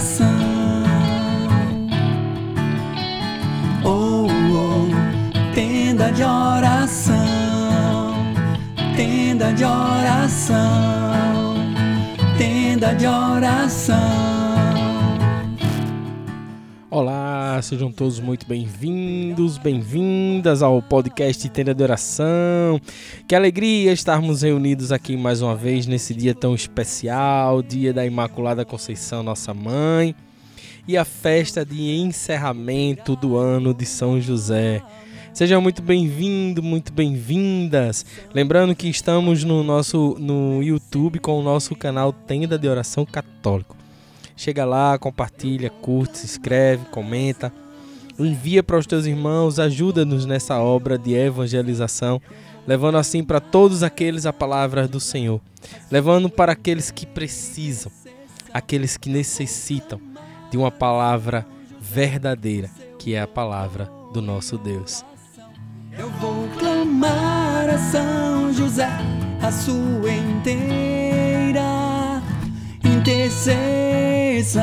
oração. Oh, oh, tenda de oração, tenda de oração, tenda de oração. Sejam todos muito bem-vindos, bem-vindas ao podcast Tenda de Oração. Que alegria estarmos reunidos aqui mais uma vez nesse dia tão especial, dia da Imaculada Conceição, nossa mãe, e a festa de encerramento do ano de São José. Sejam muito bem-vindos, muito bem-vindas. Lembrando que estamos no nosso no YouTube com o nosso canal Tenda de Oração Católico. Chega lá, compartilha, curte, se inscreve, comenta, envia para os teus irmãos, ajuda-nos nessa obra de evangelização, levando assim para todos aqueles a palavra do Senhor, levando para aqueles que precisam, aqueles que necessitam de uma palavra verdadeira, que é a palavra do nosso Deus. Eu vou clamar a São José, a sua inteira intercessão.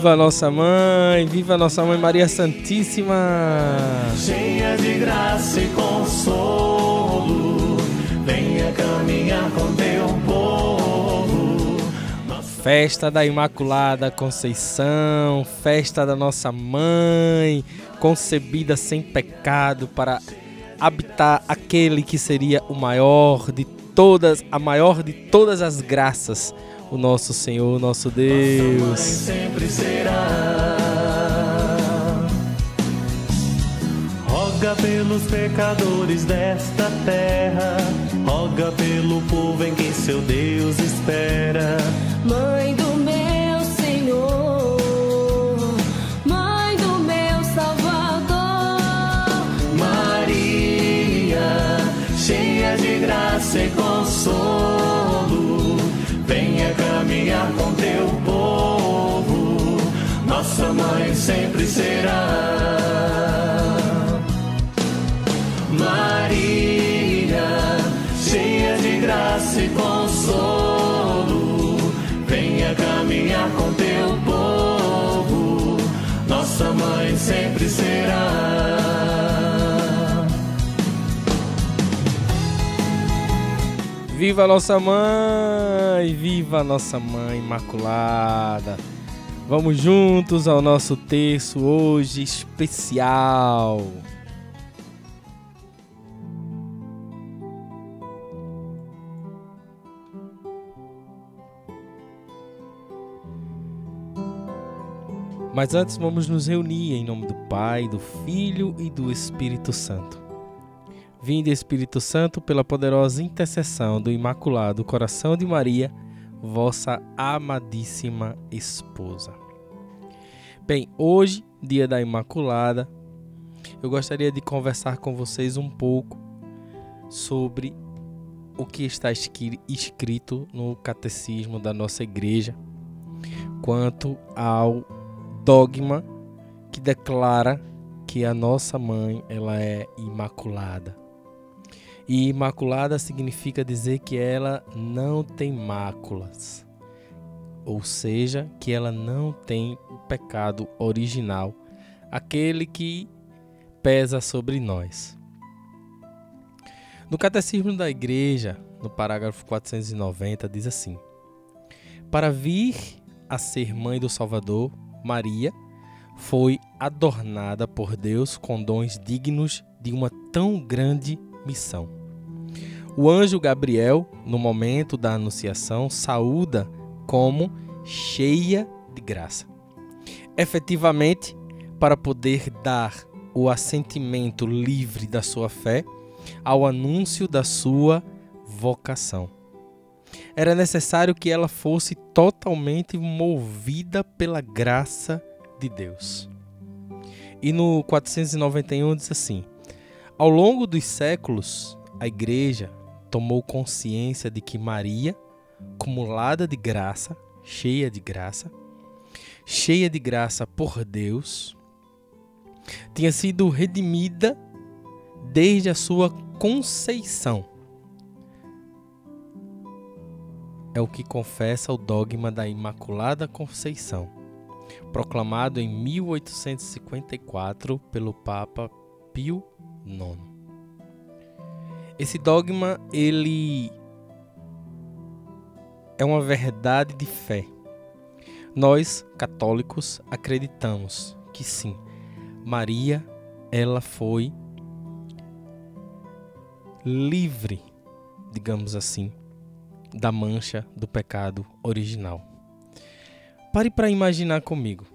Viva nossa mãe, viva nossa mãe Maria Santíssima. cheia de graça e consolo, venha caminhar com teu povo. Festa da Imaculada Conceição, festa da nossa mãe, concebida sem pecado para habitar aquele que seria o maior de todas, a maior de todas as graças, o nosso Senhor, nosso Mãe Deus. sempre será. Roga pelos pecadores desta terra, roga pelo povo em quem seu Deus espera. Mãe do meu Senhor, Mãe do meu Salvador. Maria, cheia de graça e consolo, nossa mãe sempre será. Maria, cheia de graça e consolo, venha caminhar com teu povo, nossa mãe sempre será. Viva nossa mãe, viva nossa mãe Imaculada. Vamos juntos ao nosso terço hoje especial. Mas antes vamos nos reunir em nome do Pai, do Filho e do Espírito Santo. Vinde Espírito Santo pela poderosa intercessão do Imaculado Coração de Maria, vossa amadíssima esposa. Bem, hoje, dia da Imaculada, eu gostaria de conversar com vocês um pouco sobre o que está escrito no catecismo da nossa igreja quanto ao dogma que declara que a nossa mãe ela é imaculada. E imaculada significa dizer que ela não tem máculas. Ou seja, que ela não tem o pecado original, aquele que pesa sobre nós. No Catecismo da Igreja, no parágrafo 490, diz assim: Para vir a ser mãe do Salvador, Maria foi adornada por Deus com dons dignos de uma tão grande missão. O anjo Gabriel, no momento da anunciação, saúda como cheia de graça. Efetivamente, para poder dar o assentimento livre da sua fé ao anúncio da sua vocação. Era necessário que ela fosse totalmente movida pela graça de Deus. E no 491 diz assim: Ao longo dos séculos, a igreja tomou consciência de que Maria, acumulada de graça, cheia de graça, cheia de graça por Deus, tinha sido redimida desde a sua conceição. É o que confessa o dogma da Imaculada Conceição, proclamado em 1854 pelo Papa Pio IX. Esse dogma ele é uma verdade de fé. Nós, católicos, acreditamos que sim, Maria, ela foi livre, digamos assim, da mancha do pecado original. Pare para imaginar comigo.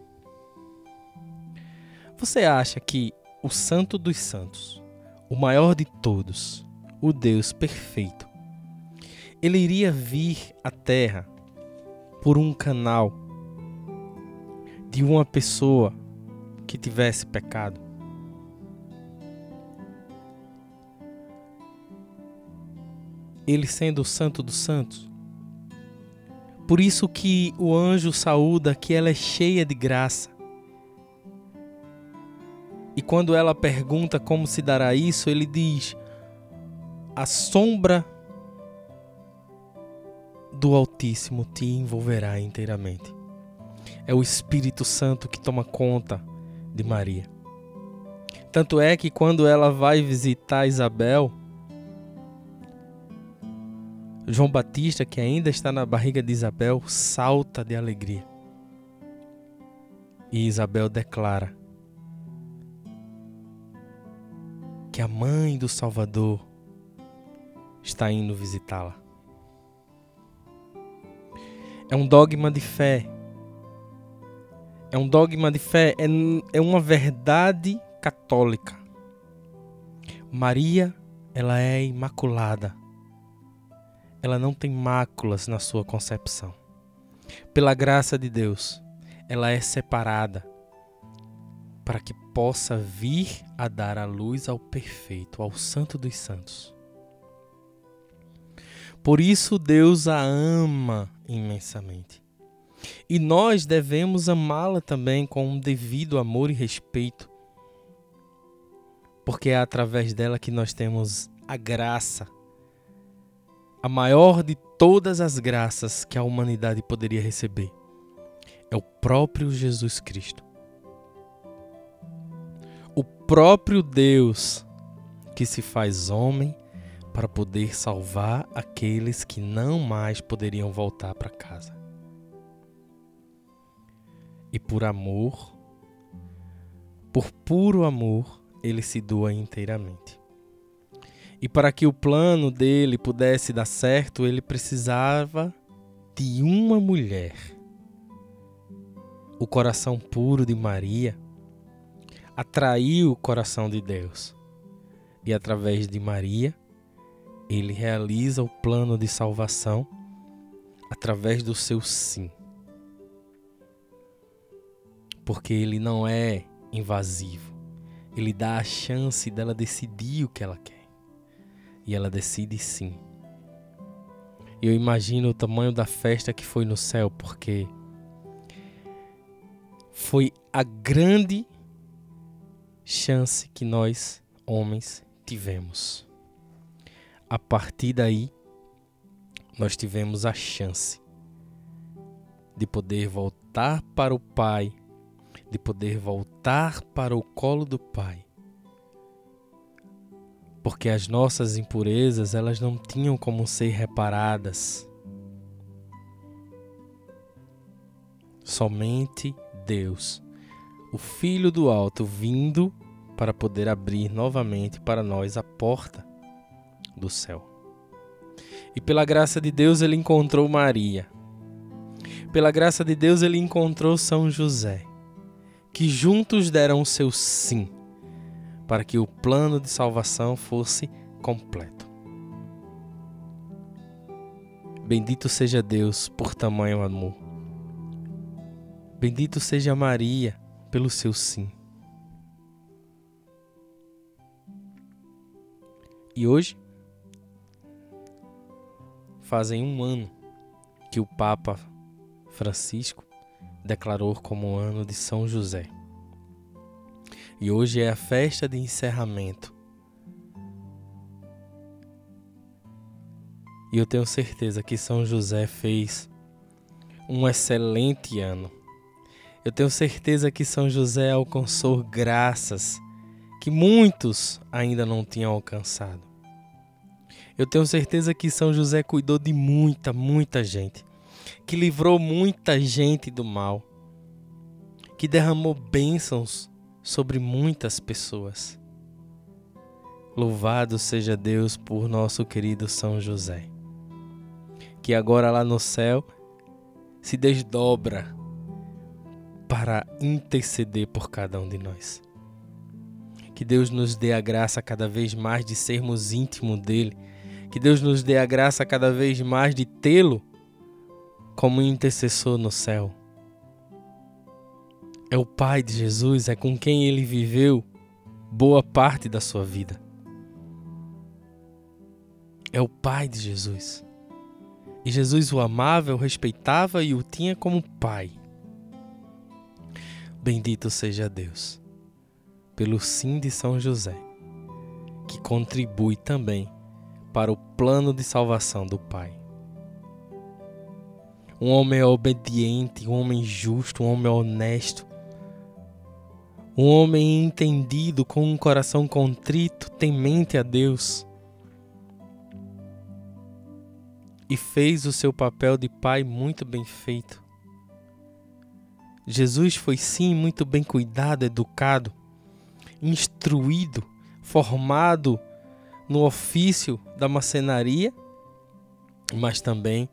Você acha que o Santo dos Santos, o maior de todos, o Deus perfeito, ele iria vir à Terra por um canal de uma pessoa que tivesse pecado? ele sendo o santo dos santos. Por isso que o anjo saúda que ela é cheia de graça. E quando ela pergunta como se dará isso, ele diz: A sombra do Altíssimo te envolverá inteiramente. É o Espírito Santo que toma conta de Maria. Tanto é que quando ela vai visitar Isabel, João Batista, que ainda está na barriga de Isabel, salta de alegria. E Isabel declara que a mãe do Salvador está indo visitá-la. É um dogma de fé. É um dogma de fé, é, é uma verdade católica. Maria, ela é imaculada ela não tem máculas na sua concepção. Pela graça de Deus, ela é separada para que possa vir a dar a luz ao perfeito, ao Santo dos Santos. Por isso Deus a ama imensamente. E nós devemos amá-la também com um devido amor e respeito, porque é através dela que nós temos a graça a maior de todas as graças que a humanidade poderia receber é o próprio Jesus Cristo. O próprio Deus que se faz homem para poder salvar aqueles que não mais poderiam voltar para casa. E por amor, por puro amor, ele se doa inteiramente. E para que o plano dele pudesse dar certo, ele precisava de uma mulher. O coração puro de Maria atraiu o coração de Deus. E através de Maria, ele realiza o plano de salvação através do seu sim. Porque ele não é invasivo. Ele dá a chance dela decidir o que ela quer e ela decide sim. Eu imagino o tamanho da festa que foi no céu, porque foi a grande chance que nós, homens, tivemos. A partir daí, nós tivemos a chance de poder voltar para o Pai, de poder voltar para o colo do Pai porque as nossas impurezas elas não tinham como ser reparadas. Somente Deus, o Filho do Alto, vindo para poder abrir novamente para nós a porta do céu. E pela graça de Deus ele encontrou Maria. Pela graça de Deus ele encontrou São José, que juntos deram o seu sim para que o plano de salvação fosse completo. Bendito seja Deus por tamanho amor. Bendito seja Maria pelo seu sim. E hoje fazem um ano que o Papa Francisco declarou como o ano de São José. E hoje é a festa de encerramento. E eu tenho certeza que São José fez um excelente ano. Eu tenho certeza que São José alcançou graças que muitos ainda não tinham alcançado. Eu tenho certeza que São José cuidou de muita, muita gente, que livrou muita gente do mal, que derramou bênçãos sobre muitas pessoas. Louvado seja Deus por nosso querido São José, que agora lá no céu se desdobra para interceder por cada um de nós. Que Deus nos dê a graça cada vez mais de sermos íntimos dele. Que Deus nos dê a graça cada vez mais de tê-lo como intercessor no céu é o Pai de Jesus, é com quem ele viveu boa parte da sua vida. É o Pai de Jesus. E Jesus o amava, o respeitava e o tinha como Pai. Bendito seja Deus pelo sim de São José, que contribui também para o plano de salvação do Pai. Um homem obediente, um homem justo, um homem honesto, um homem entendido com um coração contrito, temente a Deus. E fez o seu papel de pai muito bem feito. Jesus foi sim muito bem cuidado, educado, instruído, formado no ofício da macenaria, mas também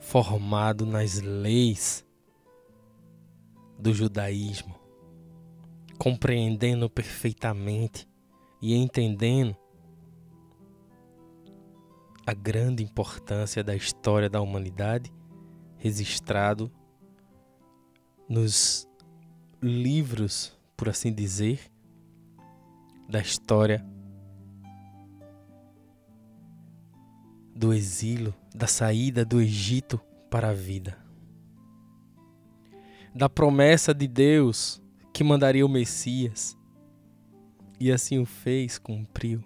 formado nas leis do judaísmo compreendendo perfeitamente e entendendo a grande importância da história da humanidade registrado nos livros, por assim dizer, da história do exílio, da saída do Egito para a vida, da promessa de Deus que mandaria o Messias. E assim o fez, cumpriu.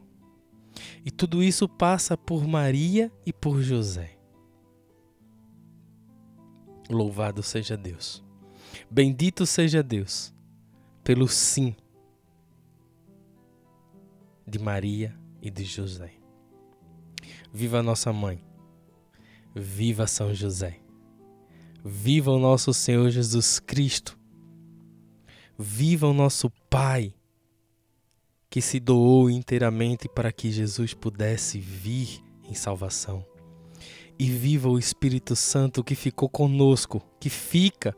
E tudo isso passa por Maria e por José. Louvado seja Deus. Bendito seja Deus pelo sim de Maria e de José. Viva nossa mãe. Viva São José. Viva o nosso Senhor Jesus Cristo Viva o nosso Pai, que se doou inteiramente para que Jesus pudesse vir em salvação. E viva o Espírito Santo que ficou conosco, que fica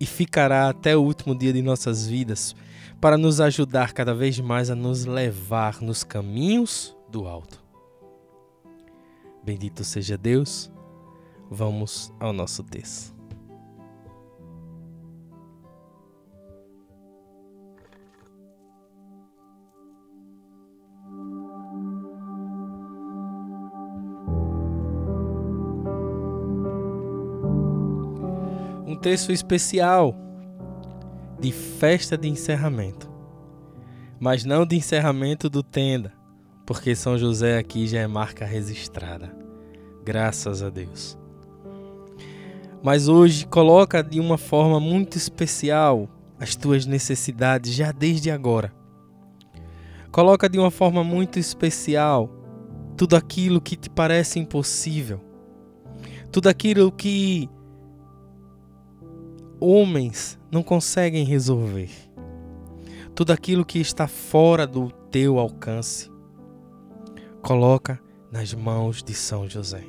e ficará até o último dia de nossas vidas, para nos ajudar cada vez mais a nos levar nos caminhos do alto. Bendito seja Deus. Vamos ao nosso texto. texto especial de festa de encerramento. Mas não de encerramento do tenda, porque São José aqui já é marca registrada. Graças a Deus. Mas hoje coloca de uma forma muito especial as tuas necessidades já desde agora. Coloca de uma forma muito especial tudo aquilo que te parece impossível. Tudo aquilo que homens não conseguem resolver. Tudo aquilo que está fora do teu alcance, coloca nas mãos de São José.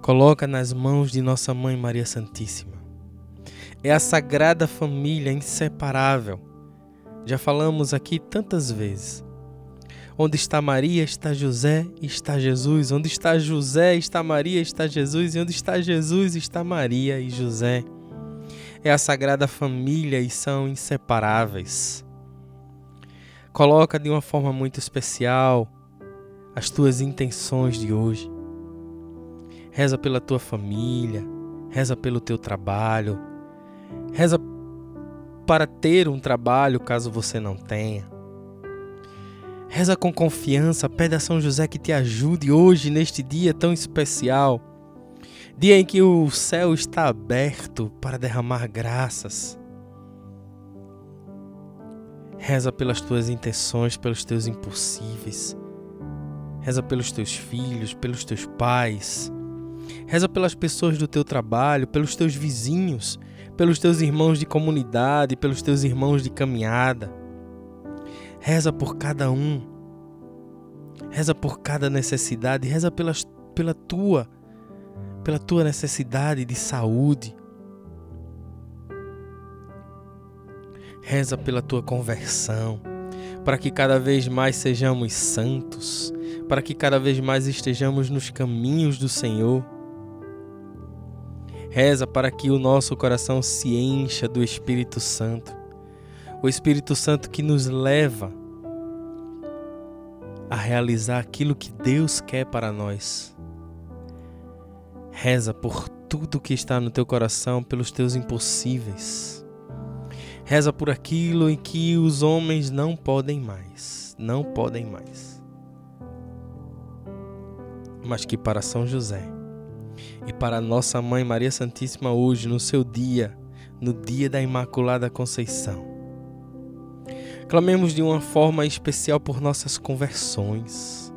Coloca nas mãos de nossa mãe Maria Santíssima. É a sagrada família inseparável Já falamos aqui tantas vezes. Onde está Maria, está José, está Jesus. Onde está José, está Maria, está Jesus. E onde está Jesus, está Maria e José. É a Sagrada Família e são inseparáveis. Coloca de uma forma muito especial as tuas intenções de hoje. Reza pela tua família, reza pelo teu trabalho, reza para ter um trabalho caso você não tenha. Reza com confiança, pede a São José que te ajude hoje, neste dia tão especial. Dia em que o céu está aberto para derramar graças. Reza pelas tuas intenções, pelos teus impossíveis. Reza pelos teus filhos, pelos teus pais. Reza pelas pessoas do teu trabalho, pelos teus vizinhos, pelos teus irmãos de comunidade, pelos teus irmãos de caminhada. Reza por cada um. Reza por cada necessidade, reza pela tua, pela tua necessidade de saúde. Reza pela tua conversão, para que cada vez mais sejamos santos, para que cada vez mais estejamos nos caminhos do Senhor. Reza para que o nosso coração se encha do Espírito Santo, o Espírito Santo que nos leva a realizar aquilo que Deus quer para nós. Reza por tudo que está no teu coração, pelos teus impossíveis. Reza por aquilo em que os homens não podem mais, não podem mais mas que para São José e para nossa mãe Maria Santíssima hoje, no seu dia, no dia da Imaculada Conceição. Clamemos de uma forma especial por nossas conversões,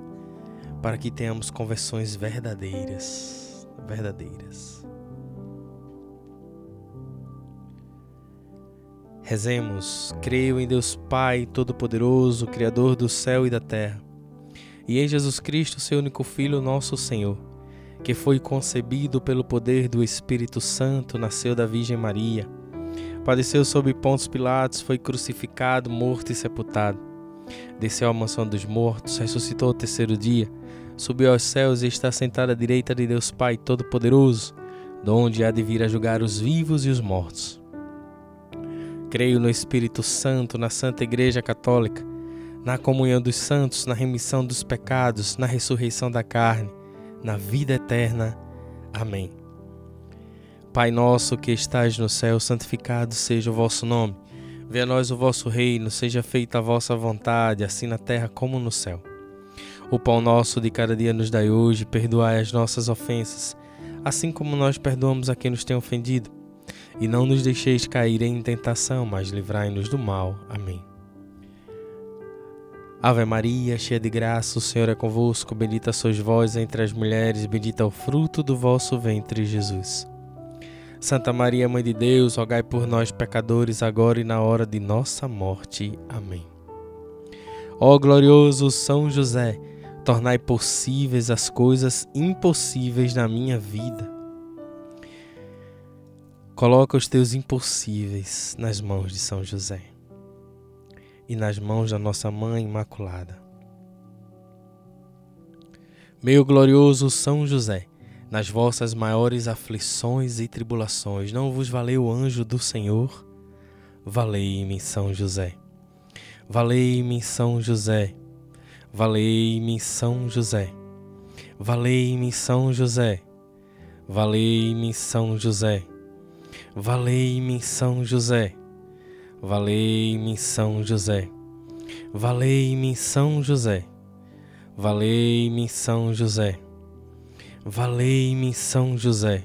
para que tenhamos conversões verdadeiras, verdadeiras. Rezemos, creio em Deus Pai Todo-Poderoso, Criador do céu e da terra e em Jesus Cristo, seu único Filho, nosso Senhor, que foi concebido pelo poder do Espírito Santo, nasceu da Virgem Maria, padeceu sob Pontos Pilatos, foi crucificado, morto e sepultado. Desceu à mansão dos mortos, ressuscitou ao terceiro dia, subiu aos céus e está sentado à direita de Deus Pai Todo-Poderoso, donde há de vir a julgar os vivos e os mortos. Creio no Espírito Santo, na Santa Igreja Católica, na comunhão dos santos, na remissão dos pecados, na ressurreição da carne, na vida eterna. Amém. Pai nosso que estais no céu, santificado seja o vosso nome. Venha a nós o vosso reino, seja feita a vossa vontade, assim na terra como no céu. O pão nosso de cada dia nos dai hoje, perdoai as nossas ofensas, assim como nós perdoamos a quem nos tem ofendido. E não nos deixeis cair em tentação, mas livrai-nos do mal. Amém. Ave Maria, cheia de graça, o Senhor é convosco, bendita sois vós entre as mulheres, bendito é o fruto do vosso ventre, Jesus. Santa Maria, Mãe de Deus, rogai por nós, pecadores, agora e na hora de nossa morte. Amém. Ó glorioso São José, tornai possíveis as coisas impossíveis na minha vida. Coloca os teus impossíveis nas mãos de São José e nas mãos da nossa Mãe Imaculada. Meu glorioso São José, nas vossas maiores aflições e tribulações, não vos valeu o anjo do Senhor? Valei-me, São José. Valei-me, São José. Valei-me, São José. Valei-me, São José. Valei-me, São José. Valei-me, São José. Valei-me São José. Valei-me São José. Valei-me São José. Valei-me São José.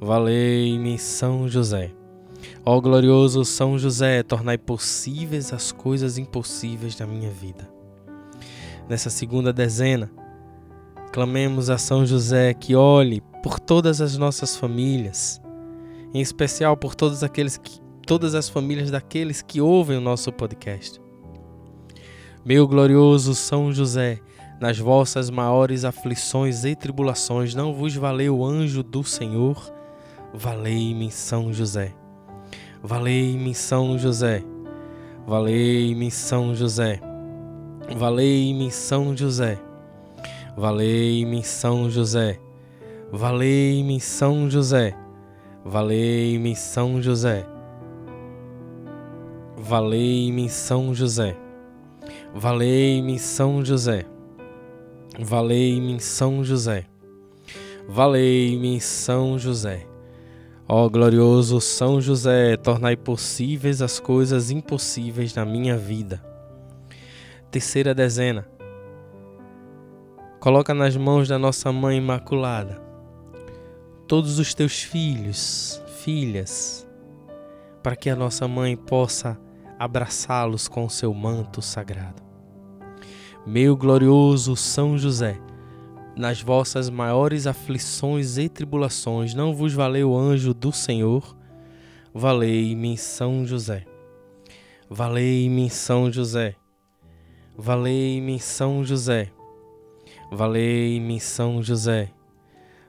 Valei-me São José. Ó glorioso São José, tornai possíveis as coisas impossíveis da minha vida. Nessa segunda dezena, clamemos a São José que olhe por todas as nossas famílias, em especial por todos aqueles que todas as famílias daqueles que ouvem o nosso podcast. Meu glorioso São José, nas vossas maiores aflições e tribulações, não vos valeu o anjo do Senhor? Valei-me, São José. Valei-me, São José. Valei-me São José. Valei-me São José. Valei-me São José. Valei-me São José. Valei-me São José. Valei-me São José. Valei-me São José. Valei-me São José. Valei-me São José. Ó glorioso São José, tornai possíveis as coisas impossíveis na minha vida. Terceira dezena. Coloca nas mãos da nossa Mãe Imaculada todos os teus filhos, filhas, para que a nossa mãe possa abraçá-los com o seu manto sagrado. Meu glorioso São José, nas vossas maiores aflições e tribulações, não vos valeu o anjo do Senhor? Valei-me São José. Valei-me São José. Valei-me São José. Valei-me São José.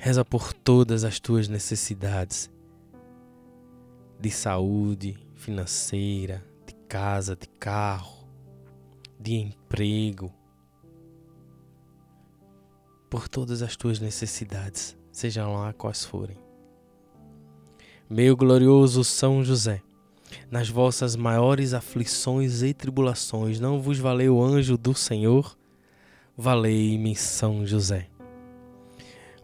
Reza por todas as tuas necessidades de saúde financeira, de casa, de carro, de emprego, por todas as tuas necessidades, sejam lá quais forem. Meu glorioso São José, nas vossas maiores aflições e tribulações, não vos valeu o anjo do Senhor? Valei-me São José.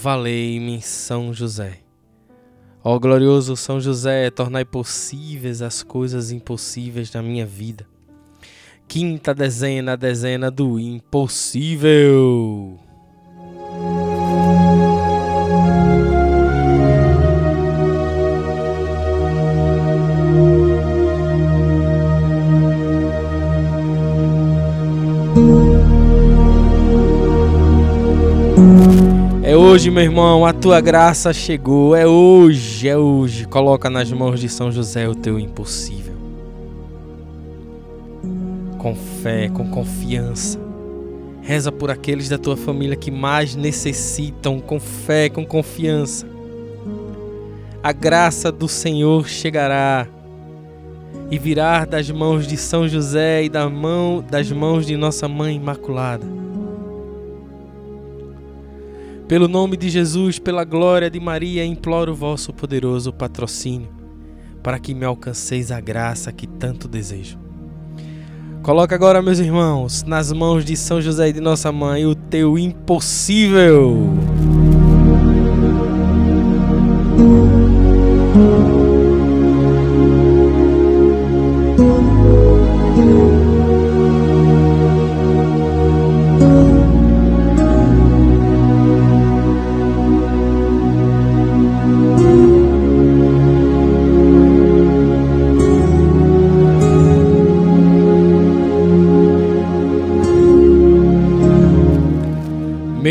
Valei-me São José. Ó glorioso São José, tornai possíveis as coisas impossíveis na minha vida. Quinta dezena, dezena do impossível. Hoje, meu irmão, a tua graça chegou. É hoje, é hoje. Coloca nas mãos de São José o teu impossível. Com fé, com confiança. Reza por aqueles da tua família que mais necessitam, com fé, com confiança. A graça do Senhor chegará e virá das mãos de São José e da mão, das mãos de nossa Mãe Imaculada. Pelo nome de Jesus, pela glória de Maria, imploro o vosso poderoso patrocínio, para que me alcanceis a graça que tanto desejo. Coloca agora, meus irmãos, nas mãos de São José e de nossa mãe o teu impossível.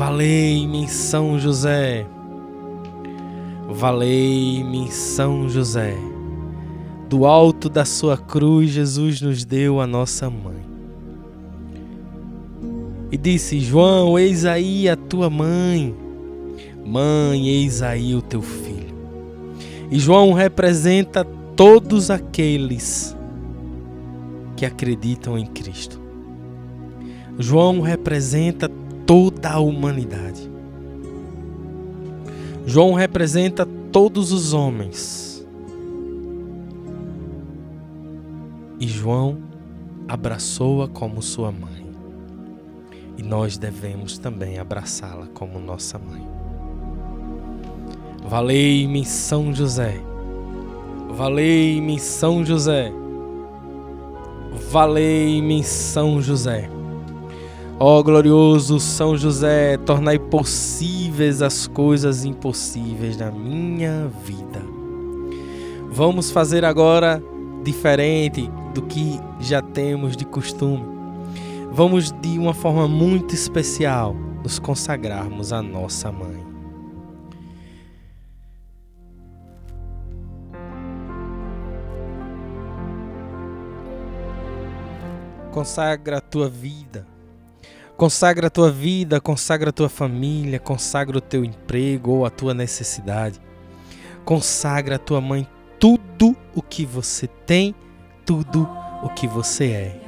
Valei-me São José. Valei-me São José. Do alto da sua cruz, Jesus nos deu a nossa mãe. E disse: João, eis aí a tua mãe. Mãe, eis aí o teu filho. E João representa todos aqueles que acreditam em Cristo. João representa toda a humanidade. João representa todos os homens. E João abraçou-a como sua mãe. E nós devemos também abraçá-la como nossa mãe. Valei-me São José. Valei-me São José. Valei-me São José. Ó glorioso São José, tornai possíveis as coisas impossíveis na minha vida. Vamos fazer agora diferente do que já temos de costume. Vamos de uma forma muito especial nos consagrarmos à nossa mãe. Consagra a tua vida Consagra a tua vida, consagra a tua família, consagra o teu emprego ou a tua necessidade. Consagra a tua mãe tudo o que você tem, tudo o que você é.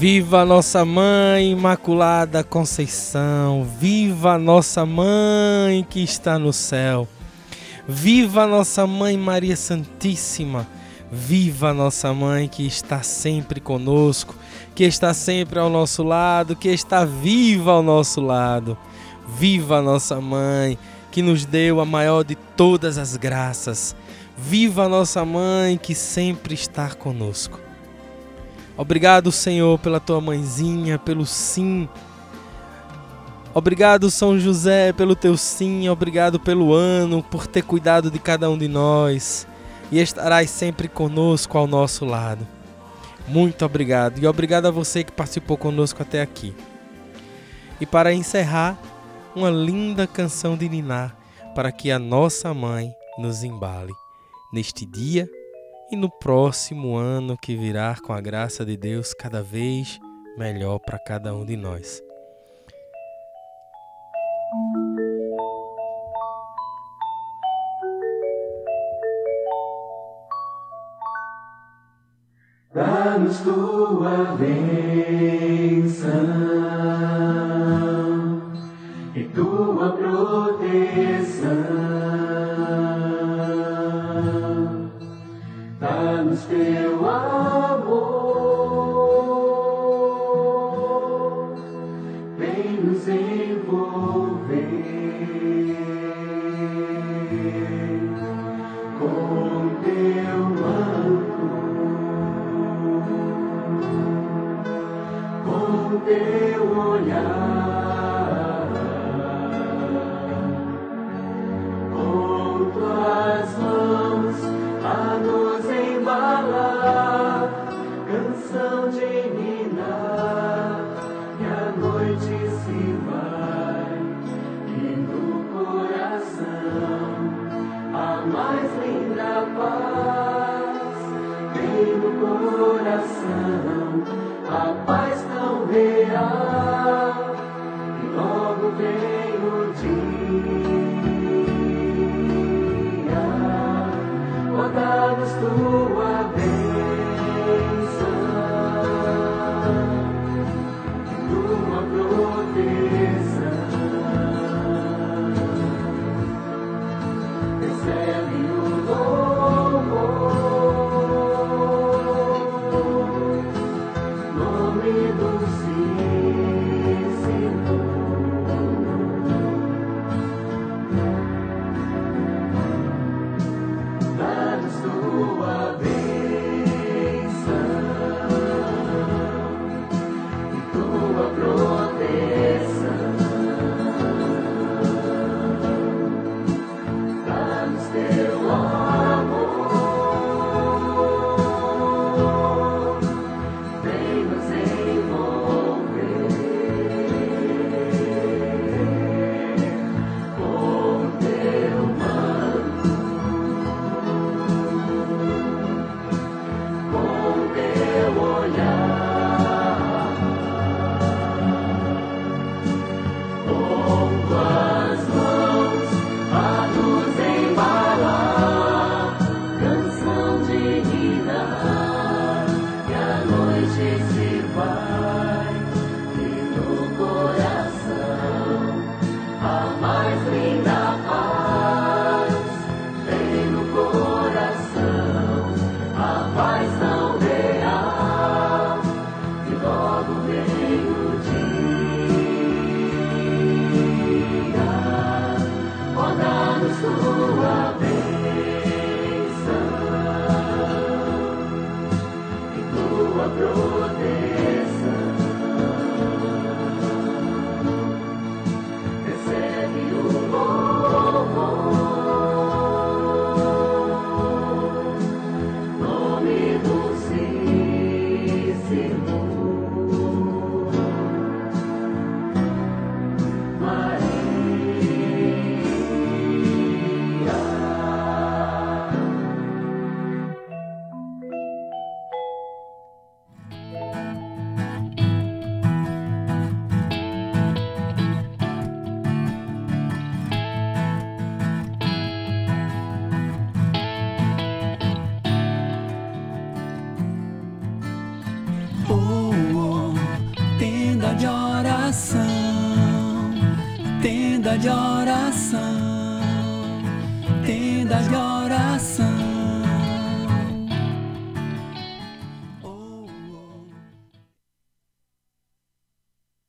Viva nossa mãe Imaculada Conceição, viva nossa mãe que está no céu. Viva nossa mãe Maria Santíssima. Viva nossa mãe que está sempre conosco, que está sempre ao nosso lado, que está viva ao nosso lado. Viva nossa mãe que nos deu a maior de todas as graças. Viva nossa mãe que sempre está conosco. Obrigado, Senhor, pela tua mãezinha, pelo sim. Obrigado, São José, pelo teu sim. Obrigado pelo ano, por ter cuidado de cada um de nós. e estarás sempre conosco ao nosso lado. Muito obrigado e obrigado a você que participou conosco até aqui. E para encerrar, uma linda canção de Niná para que a nossa mãe nos embale neste dia e no próximo ano que virá com a graça de Deus cada vez melhor para cada um de nós. Dá-nos tua bênção e tua proteção. Tua